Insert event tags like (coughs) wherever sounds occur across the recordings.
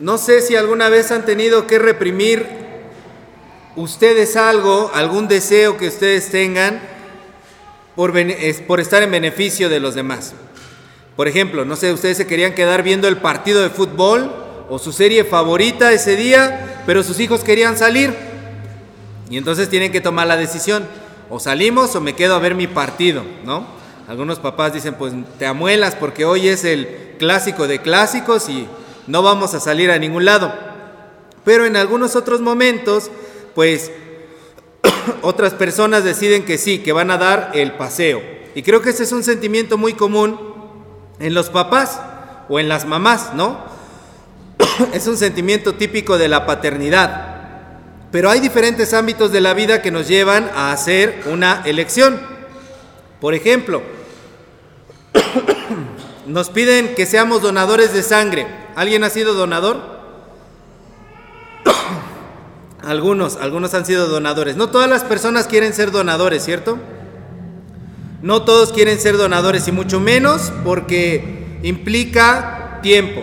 No sé si alguna vez han tenido que reprimir ustedes algo, algún deseo que ustedes tengan por, estar en beneficio de los demás. Por ejemplo, no sé, ustedes se querían quedar viendo el partido de fútbol o su serie favorita ese día, pero sus hijos querían salir. Y entonces tienen que tomar la decisión, o salimos o me quedo a ver mi partido, ¿no? Algunos papás dicen, pues te amuelas porque hoy es el clásico de clásicos y no vamos a salir a ningún lado. Pero en algunos otros momentos, pues (coughs) otras personas deciden que sí, que van a dar el paseo. Y creo que ese es un sentimiento muy común en los papás o en las mamás, ¿no? (coughs) es un sentimiento típico de la paternidad. Pero hay diferentes ámbitos de la vida que nos llevan a hacer una elección. Por ejemplo, (coughs) nos piden que seamos donadores de sangre. ¿Alguien ha sido donador? (coughs) algunos, algunos han sido donadores. No todas las personas quieren ser donadores, ¿cierto? No todos quieren ser donadores y mucho menos porque implica tiempo.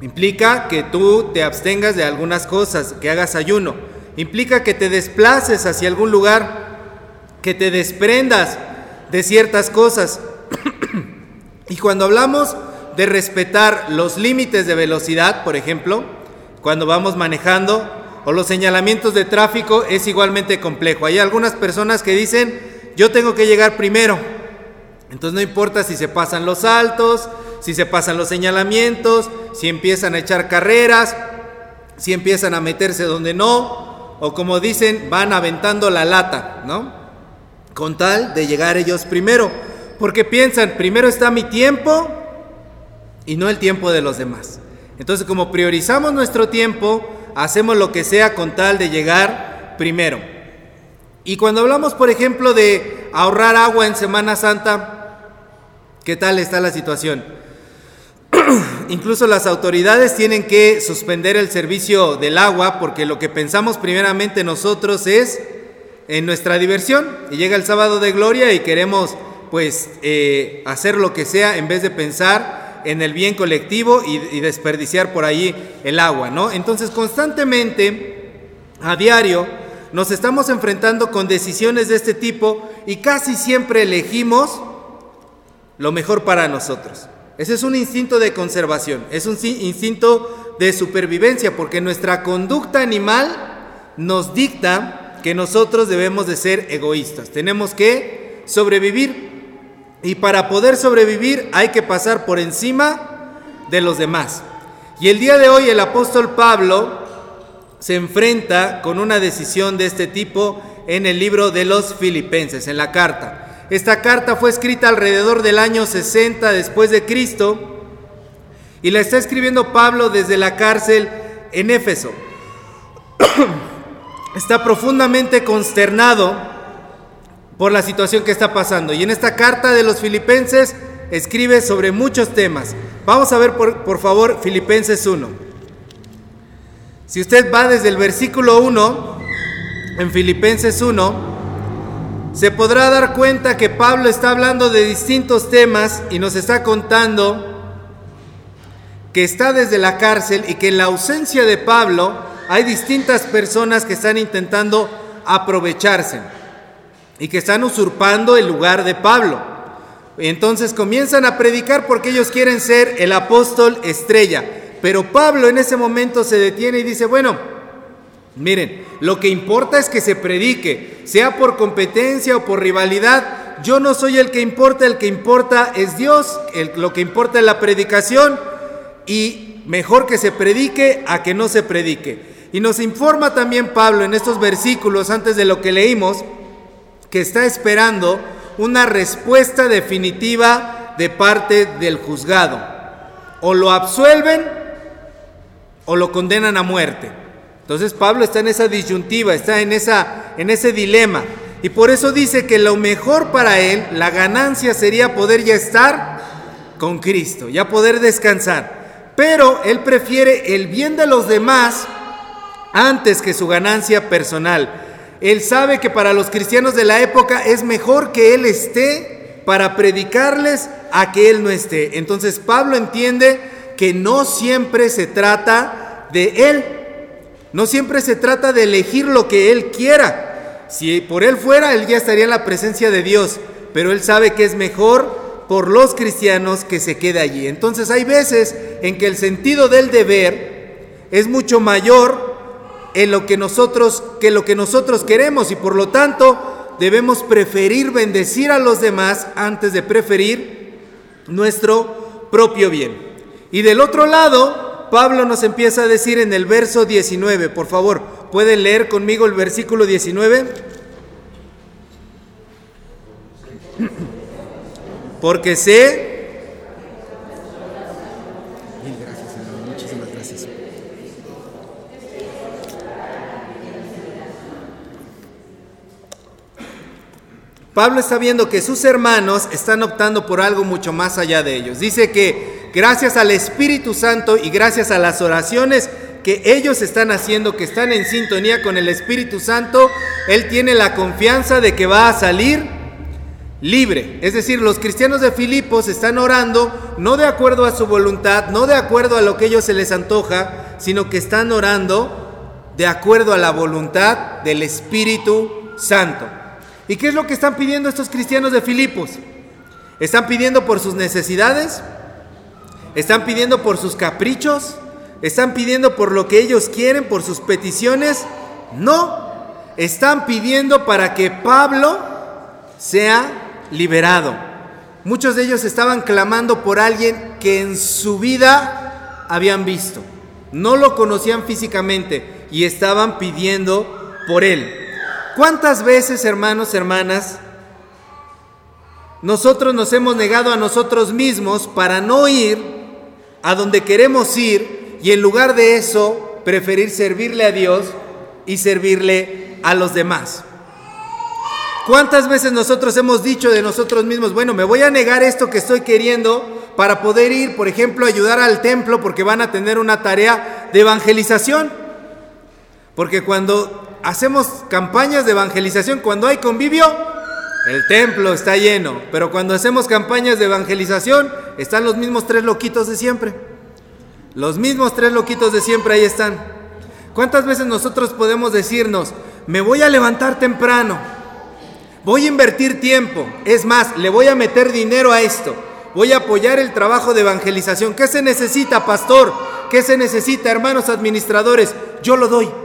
Implica que tú te abstengas de algunas cosas, que hagas ayuno. Implica que te desplaces hacia algún lugar, que te desprendas de ciertas cosas. (coughs) y cuando hablamos de respetar los límites de velocidad, por ejemplo, cuando vamos manejando, o los señalamientos de tráfico, es igualmente complejo. Hay algunas personas que dicen, yo tengo que llegar primero. Entonces no importa si se pasan los saltos, si se pasan los señalamientos, si empiezan a echar carreras, si empiezan a meterse donde no, o como dicen, van aventando la lata, ¿no? Con tal de llegar ellos primero, porque piensan, primero está mi tiempo y no el tiempo de los demás. Entonces, como priorizamos nuestro tiempo, hacemos lo que sea con tal de llegar primero. Y cuando hablamos, por ejemplo, de ahorrar agua en Semana Santa, ¿qué tal está la situación? (clears throat) Incluso las autoridades tienen que suspender el servicio del agua porque lo que pensamos primeramente nosotros es en nuestra diversión. Y llega el sábado de gloria y queremos pues eh, hacer lo que sea en vez de pensar en el bien colectivo y, desperdiciar por ahí el agua, ¿no? Entonces constantemente, a diario, nos estamos enfrentando con decisiones de este tipo y casi siempre elegimos lo mejor para nosotros. Ese es un instinto de conservación, es un instinto de supervivencia, porque nuestra conducta animal nos dicta que nosotros debemos de ser egoístas, tenemos que sobrevivir y para poder sobrevivir hay que pasar por encima de los demás. Y el día de hoy el apóstol Pablo se enfrenta con una decisión de este tipo en el libro de los filipenses, en la carta. Esta carta fue escrita alrededor del año 60 después de Cristo y la está escribiendo Pablo desde la cárcel en Éfeso. (clears throat) está profundamente consternado por la situación que está pasando y en esta carta de los filipenses escribe sobre muchos temas. Vamos a ver por, por favor Filipenses 1. Si usted va desde el versículo 1, en Filipenses 1, se podrá dar cuenta que Pablo está hablando de distintos temas y nos está contando que está desde la cárcel y que en la ausencia de Pablo hay distintas personas que están intentando aprovecharse y que están usurpando el lugar de Pablo. entonces comienzan a predicar porque ellos quieren ser el apóstol estrella. Pero Pablo en ese momento se detiene y dice, bueno, miren, lo que importa es que se predique, sea por competencia o por rivalidad. Yo no soy el que importa, el que importa es Dios, lo que importa es la predicación y mejor que se predique a que no se predique. Y nos informa también Pablo en estos versículos antes de lo que leímos, que está esperando una respuesta definitiva de parte del juzgado. O lo absuelven o lo condenan a muerte. Entonces Pablo está en esa disyuntiva, está en, esa, en ese dilema. Y por eso dice que lo mejor para él, la ganancia sería poder ya estar con Cristo, ya poder descansar. Pero él prefiere el bien de los demás antes que su ganancia personal. Él sabe que para los cristianos de la época es mejor que él esté para predicarles a que él no esté. Entonces Pablo entiende que no siempre se trata de Él. No siempre se trata de elegir lo que Él quiera. Si por Él fuera, Él ya estaría en la presencia de Dios. Pero Él sabe que es mejor por los cristianos que se quede allí. Entonces hay veces en que el sentido del deber es mucho mayor en lo que nosotros que lo que nosotros queremos y por lo tanto debemos preferir bendecir a los demás antes de preferir nuestro propio bien. Y del otro lado, Pablo nos empieza a decir en el verso 19, por favor, ¿pueden leer conmigo el versículo 19? Porque sé Pablo está viendo que sus hermanos están optando por algo mucho más allá de ellos. Dice que gracias al Espíritu Santo y gracias a las oraciones que ellos están haciendo, que están en sintonía con el Espíritu Santo, él tiene la confianza de que va a salir libre. Es decir, los cristianos de Filipos están orando no de acuerdo a su voluntad, no de acuerdo a lo que ellos se les antoja, sino que están orando de acuerdo a la voluntad del Espíritu Santo. ¿Y qué es lo que están pidiendo estos cristianos de Filipos? ¿Están pidiendo por sus necesidades? ¿Están pidiendo por sus caprichos? ¿Están pidiendo por lo que ellos quieren, por sus peticiones? No, están pidiendo para que Pablo sea liberado. Muchos de ellos estaban clamando por alguien que en su vida habían visto. No lo conocían físicamente y estaban pidiendo por él. ¿Cuántas veces, hermanos, hermanas, nosotros nos hemos negado a nosotros mismos para no ir a donde queremos ir y en lugar de eso preferir servirle a Dios y servirle a los demás? ¿Cuántas veces nosotros hemos dicho de nosotros mismos, bueno, me voy a negar esto que estoy queriendo para poder ir, por ejemplo, a ayudar al templo porque van a tener una tarea de evangelización? Porque cuando hacemos campañas de evangelización cuando hay convivio, el templo está lleno, pero cuando hacemos campañas de evangelización, están los mismos tres loquitos de siempre. Los mismos tres loquitos de siempre ahí están. ¿Cuántas veces nosotros podemos decirnos, me voy a levantar temprano, voy a invertir tiempo, es más, le voy a meter dinero a esto, voy a apoyar el trabajo de evangelización? ¿Qué se necesita, pastor? ¿Qué se necesita, hermanos administradores? Yo lo doy.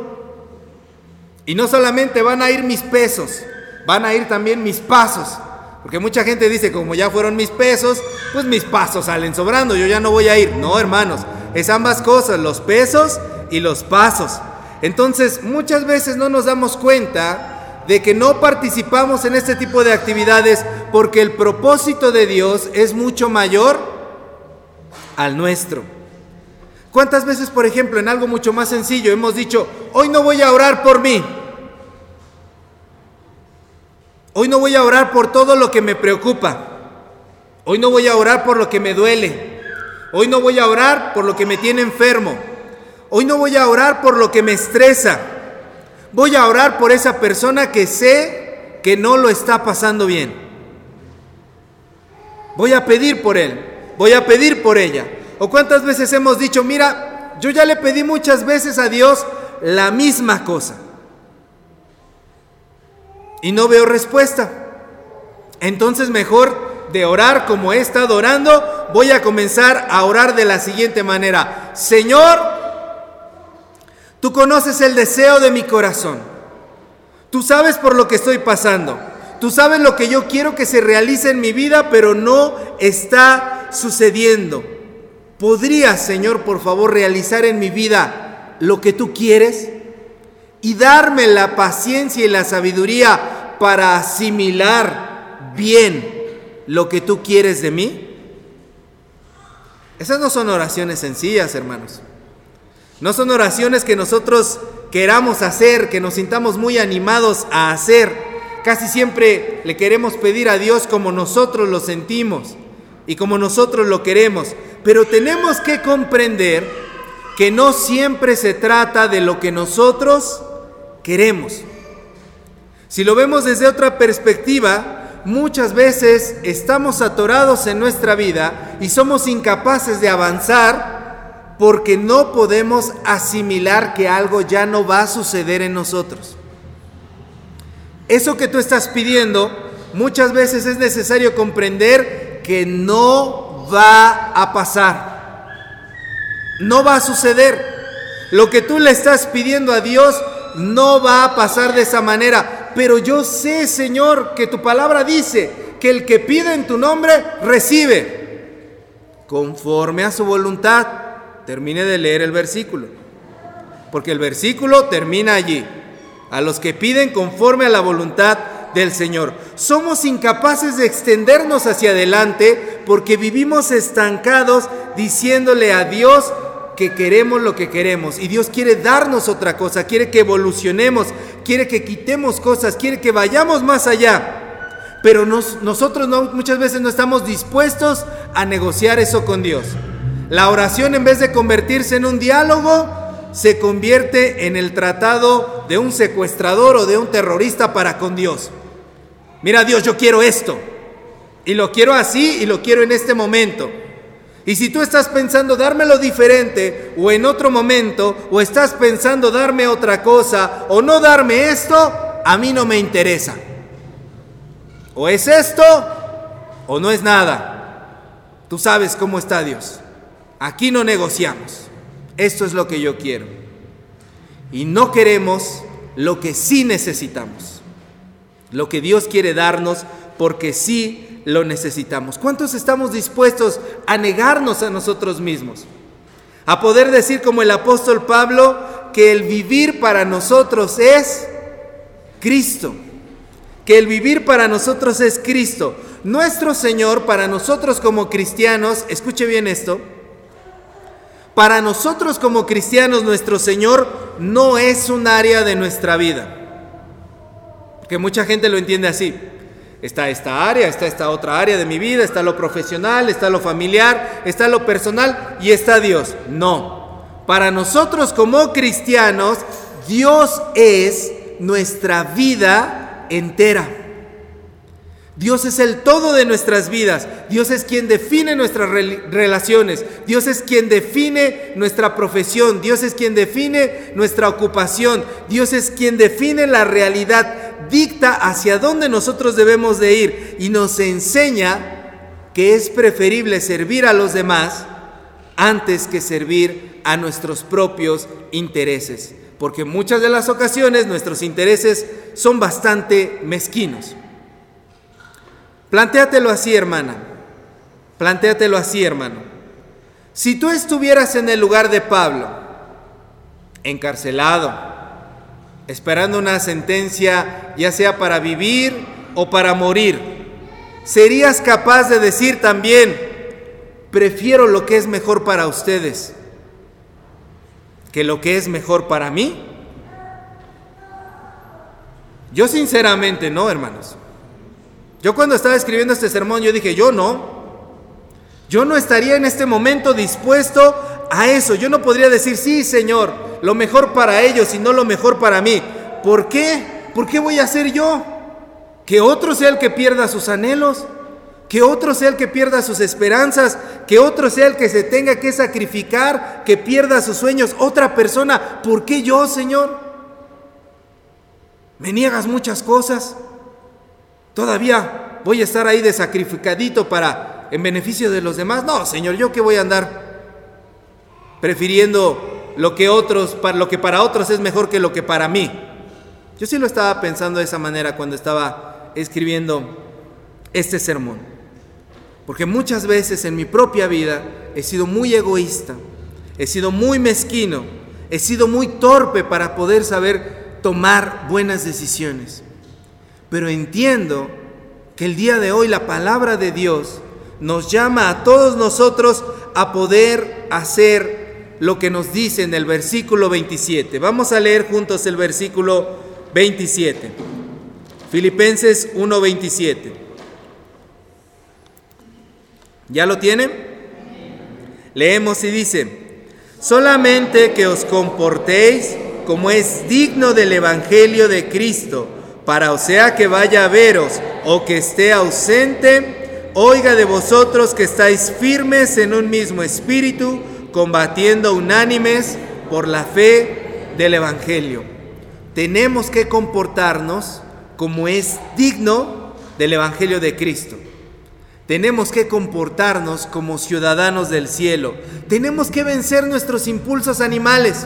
Y no solamente van a ir mis pesos, van a ir también mis pasos. Porque mucha gente dice, como ya fueron mis pesos, pues mis pasos salen sobrando, yo ya no voy a ir. No, hermanos, es ambas cosas, los pesos y los pasos. Entonces, muchas veces no nos damos cuenta de que no participamos en este tipo de actividades porque el propósito de Dios es mucho mayor al nuestro. ¿Cuántas veces, por ejemplo, en algo mucho más sencillo hemos dicho, hoy no voy a orar por mí? Hoy no voy a orar por todo lo que me preocupa. Hoy no voy a orar por lo que me duele. Hoy no voy a orar por lo que me tiene enfermo. Hoy no voy a orar por lo que me estresa. Voy a orar por esa persona que sé que no lo está pasando bien. Voy a pedir por él. Voy a pedir por ella. ¿O cuántas veces hemos dicho, mira, yo ya le pedí muchas veces a Dios la misma cosa? y no veo respuesta. Entonces mejor de orar como he estado orando, voy a comenzar a orar de la siguiente manera. Señor, tú conoces el deseo de mi corazón. Tú sabes por lo que estoy pasando. Tú sabes lo que yo quiero que se realice en mi vida, pero no está sucediendo. ¿Podrías, Señor, por favor, realizar en mi vida lo que tú quieres? y darme la paciencia y la sabiduría para asimilar bien lo que tú quieres de mí? Esas no son oraciones sencillas, hermanos. No son oraciones que nosotros queramos hacer, que nos sintamos muy animados a hacer. Casi siempre le queremos pedir a Dios como nosotros lo sentimos y como nosotros lo queremos. Pero tenemos que comprender que no siempre se trata de lo que nosotros queremos. Si lo vemos desde otra perspectiva, muchas veces estamos atorados en nuestra vida y somos incapaces de avanzar porque no podemos asimilar que algo ya no va a suceder en nosotros. Eso que tú estás pidiendo, muchas veces es necesario comprender que no va a pasar. No va a suceder. Lo que tú le estás pidiendo a Dios no va a pasar de esa manera. Pero yo sé, Señor, que tu palabra dice que el que pide en tu nombre recibe conforme a su voluntad. Termine de leer el versículo. Porque el versículo termina allí a los que piden conforme a la voluntad del Señor. Somos incapaces de extendernos hacia adelante porque vivimos estancados diciéndole a Dios que queremos lo que queremos y Dios quiere darnos otra cosa, quiere que evolucionemos, quiere que quitemos cosas, quiere que vayamos más allá. Pero nosotros no, muchas veces no estamos dispuestos a negociar eso con Dios. La oración en vez de convertirse en un diálogo, se convierte en el tratado de un secuestrador o de un terrorista para con Dios. Mira Dios, yo quiero esto. Y lo quiero así y lo quiero en este momento. Y si tú estás pensando dármelo diferente o en otro momento, o estás pensando darme otra cosa o no darme esto, a mí no me interesa. O es esto o no es nada. Tú sabes cómo está Dios. Aquí no negociamos. Esto es lo que yo quiero. Y no queremos lo que sí necesitamos. Lo que Dios quiere darnos porque sí lo necesitamos. ¿Cuántos estamos dispuestos a negarnos a nosotros mismos? A poder decir como el apóstol Pablo que el vivir para nosotros es Cristo. Que el vivir para nosotros es Cristo. Nuestro Señor para nosotros como cristianos, escuche bien esto, para nosotros como cristianos nuestro Señor no es un área de nuestra vida. Que mucha gente lo entiende así. Está esta área, está esta otra área de mi vida, está lo profesional, está lo familiar, está lo personal y está Dios. No. Para nosotros como cristianos, Dios es nuestra vida entera. Dios es el todo de nuestras vidas. Dios es quien define nuestras relaciones. Dios es quien define nuestra profesión. Dios es quien define nuestra ocupación. Dios es quien define la realidad. Dicta hacia dónde nosotros debemos de ir y nos enseña que es preferible servir a los demás antes que servir a nuestros propios intereses. Porque muchas de las ocasiones nuestros intereses son bastante mezquinos. Plantéatelo así, hermana. Plantéatelo así, hermano. Si tú estuvieras en el lugar de Pablo, encarcelado, esperando una sentencia, ya sea para vivir o para morir, ¿serías capaz de decir también, prefiero lo que es mejor para ustedes que lo que es mejor para mí? Yo sinceramente no, hermanos. Yo cuando estaba escribiendo este sermón, yo dije, yo no. Yo no estaría en este momento dispuesto a eso. Yo no podría decir, sí, Señor, lo mejor para ellos y no lo mejor para mí. ¿Por qué? ¿Por qué voy a ser yo? Que otro sea el que pierda sus anhelos, que otro sea el que pierda sus esperanzas, que otro sea el que se tenga que sacrificar, que pierda sus sueños. Otra persona, ¿por qué yo, Señor? Me niegas muchas cosas. Todavía voy a estar ahí de sacrificadito para en beneficio de los demás. No, Señor, yo qué voy a andar prefiriendo lo que otros, lo que para otros es mejor que lo que para mí. Yo sí lo estaba pensando de esa manera cuando estaba escribiendo este sermón. Porque muchas veces en mi propia vida he sido muy egoísta, he sido muy mezquino, he sido muy torpe para poder saber tomar buenas decisiones. Pero entiendo que el día de hoy la palabra de Dios nos llama a todos nosotros a poder hacer lo que nos dice en el versículo 27. Vamos a leer juntos el versículo 27. Filipenses 1:27. ¿Ya lo tiene? Leemos y dice, solamente que os comportéis como es digno del Evangelio de Cristo para o sea que vaya a veros o que esté ausente, oiga de vosotros que estáis firmes en un mismo espíritu, combatiendo unánimes por la fe del Evangelio. Tenemos que comportarnos como es digno del Evangelio de Cristo. Tenemos que comportarnos como ciudadanos del cielo. Tenemos que vencer nuestros impulsos animales.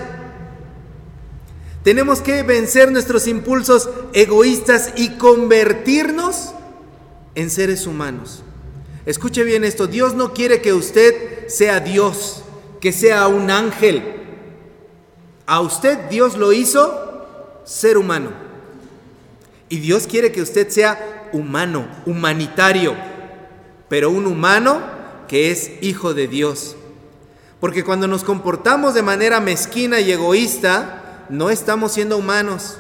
Tenemos que vencer nuestros impulsos egoístas y convertirnos en seres humanos. Escuche bien esto, Dios no quiere que usted sea Dios, que sea un ángel. A usted Dios lo hizo ser humano. Y Dios quiere que usted sea humano, humanitario, pero un humano que es hijo de Dios. Porque cuando nos comportamos de manera mezquina y egoísta, no estamos siendo humanos,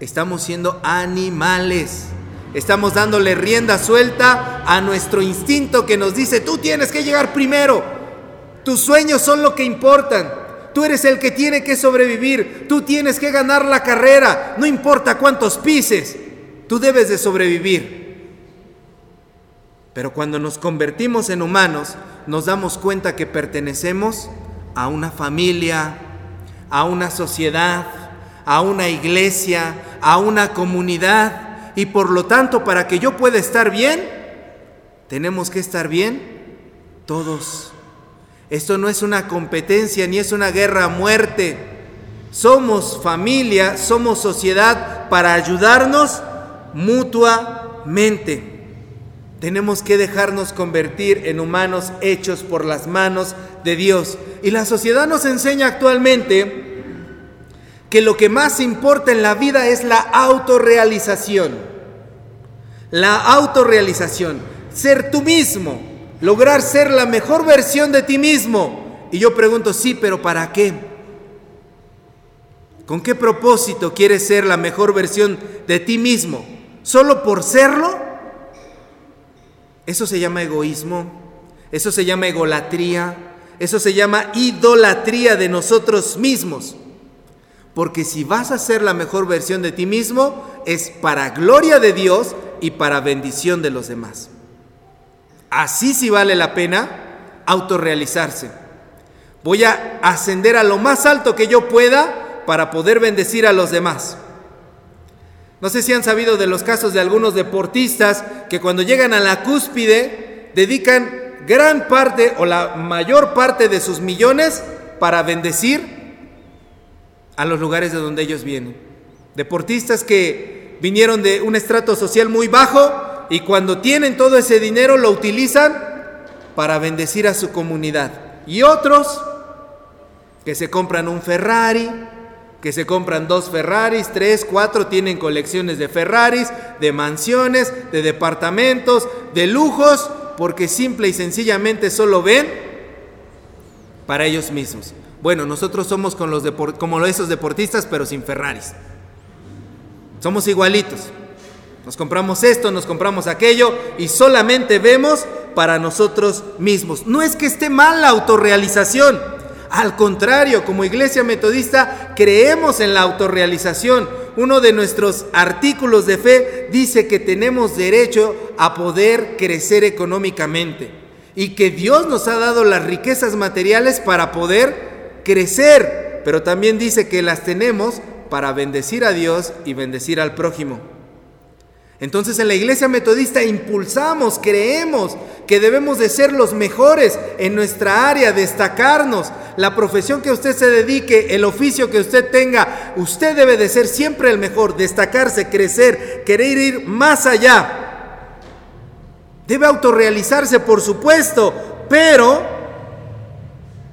estamos siendo animales. Estamos dándole rienda suelta a nuestro instinto que nos dice, tú tienes que llegar primero, tus sueños son lo que importan, tú eres el que tiene que sobrevivir, tú tienes que ganar la carrera, no importa cuántos pises, tú debes de sobrevivir. Pero cuando nos convertimos en humanos, nos damos cuenta que pertenecemos a una familia, a una sociedad, a una iglesia, a una comunidad. Y por lo tanto, para que yo pueda estar bien, tenemos que estar bien todos. Esto no es una competencia ni es una guerra a muerte. Somos familia, somos sociedad para ayudarnos mutuamente. Tenemos que dejarnos convertir en humanos hechos por las manos de Dios. Y la sociedad nos enseña actualmente que lo que más importa en la vida es la autorrealización. La autorrealización, ser tú mismo, lograr ser la mejor versión de ti mismo. Y yo pregunto, sí, pero ¿para qué? ¿Con qué propósito quieres ser la mejor versión de ti mismo? ¿Solo por serlo? Eso se llama egoísmo, eso se llama egolatría, eso se llama idolatría de nosotros mismos. Porque si vas a ser la mejor versión de ti mismo, es para gloria de Dios y para bendición de los demás. Así sí vale la pena autorrealizarse. Voy a ascender a lo más alto que yo pueda para poder bendecir a los demás. No sé si han sabido de los casos de algunos deportistas que cuando llegan a la cúspide dedican gran parte o la mayor parte de sus millones para bendecir a los lugares de donde ellos vienen. Deportistas que vinieron de un estrato social muy bajo y cuando tienen todo ese dinero lo utilizan para bendecir a su comunidad. Y otros que se compran un Ferrari, que se compran dos Ferraris, tres, cuatro, tienen colecciones de Ferraris, de mansiones, de departamentos, de lujos, porque simple y sencillamente solo ven para ellos mismos. Bueno, nosotros somos con los como esos deportistas, pero sin Ferraris. Somos igualitos. Nos compramos esto, nos compramos aquello y solamente vemos para nosotros mismos. No es que esté mal la autorrealización. Al contrario, como iglesia metodista creemos en la autorrealización. Uno de nuestros artículos de fe dice que tenemos derecho a poder crecer económicamente y que Dios nos ha dado las riquezas materiales para poder crecer, pero también dice que las tenemos para bendecir a Dios y bendecir al prójimo. Entonces en la iglesia metodista impulsamos, creemos que debemos de ser los mejores en nuestra área, destacarnos. La profesión que usted se dedique, el oficio que usted tenga, usted debe de ser siempre el mejor, destacarse, crecer, querer ir más allá. Debe autorrealizarse, por supuesto, pero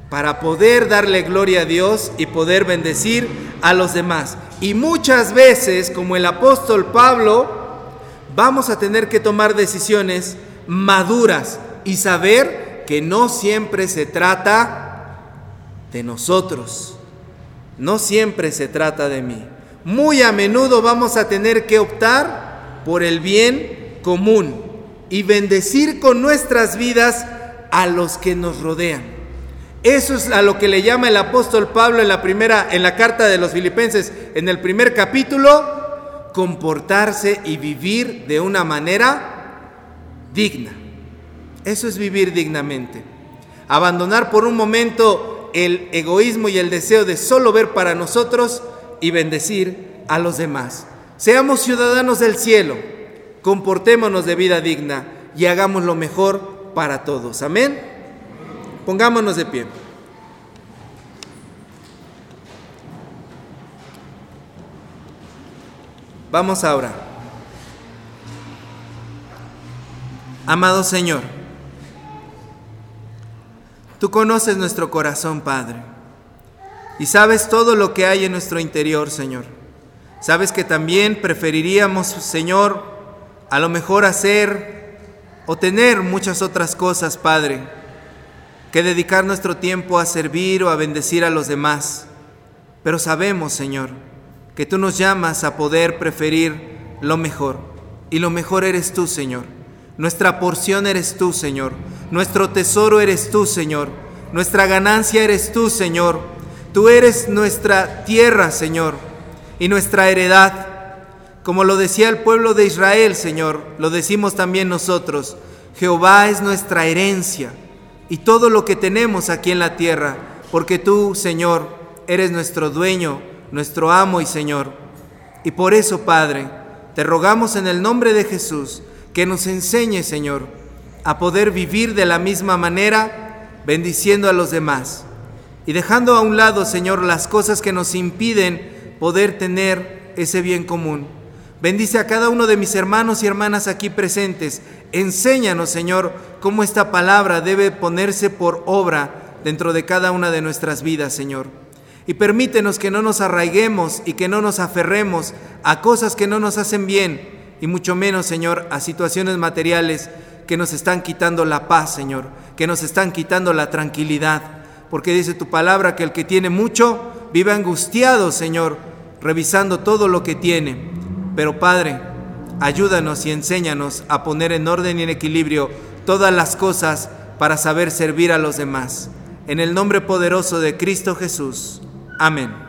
para poder darle gloria a Dios y poder bendecir a los demás. Y muchas veces, como el apóstol Pablo, vamos a tener que tomar decisiones maduras y saber que no siempre se trata de nosotros, no siempre se trata de mí. Muy a menudo vamos a tener que optar por el bien común y bendecir con nuestras vidas a los que nos rodean. Eso es a lo que le llama el apóstol Pablo en la primera en la carta de los Filipenses en el primer capítulo comportarse y vivir de una manera digna. Eso es vivir dignamente. Abandonar por un momento el egoísmo y el deseo de solo ver para nosotros y bendecir a los demás. Seamos ciudadanos del cielo, comportémonos de vida digna y hagamos lo mejor para todos. Amén. Pongámonos de pie. Vamos ahora. Amado Señor, tú conoces nuestro corazón, Padre, y sabes todo lo que hay en nuestro interior, Señor. Sabes que también preferiríamos, Señor, a lo mejor hacer o tener muchas otras cosas, Padre, que dedicar nuestro tiempo a servir o a bendecir a los demás. Pero sabemos, Señor, que tú nos llamas a poder preferir lo mejor. Y lo mejor eres tú, Señor. Nuestra porción eres tú, Señor. Nuestro tesoro eres tú, Señor. Nuestra ganancia eres tú, Señor. Tú eres nuestra tierra, Señor, y nuestra heredad. Como lo decía el pueblo de Israel, Señor, lo decimos también nosotros. Jehová es nuestra herencia y todo lo que tenemos aquí en la tierra, porque tú, Señor, eres nuestro dueño nuestro amo y Señor. Y por eso, Padre, te rogamos en el nombre de Jesús que nos enseñe, Señor, a poder vivir de la misma manera, bendiciendo a los demás y dejando a un lado, Señor, las cosas que nos impiden poder tener ese bien común. Bendice a cada uno de mis hermanos y hermanas aquí presentes. Enséñanos, Señor, cómo esta palabra debe ponerse por obra dentro de cada una de nuestras vidas, Señor. Y permítenos que no nos arraiguemos y que no nos aferremos a cosas que no nos hacen bien, y mucho menos, Señor, a situaciones materiales que nos están quitando la paz, Señor, que nos están quitando la tranquilidad. Porque dice tu palabra que el que tiene mucho vive angustiado, Señor, revisando todo lo que tiene. Pero Padre, ayúdanos y enséñanos a poner en orden y en equilibrio todas las cosas para saber servir a los demás. En el nombre poderoso de Cristo Jesús. Amén.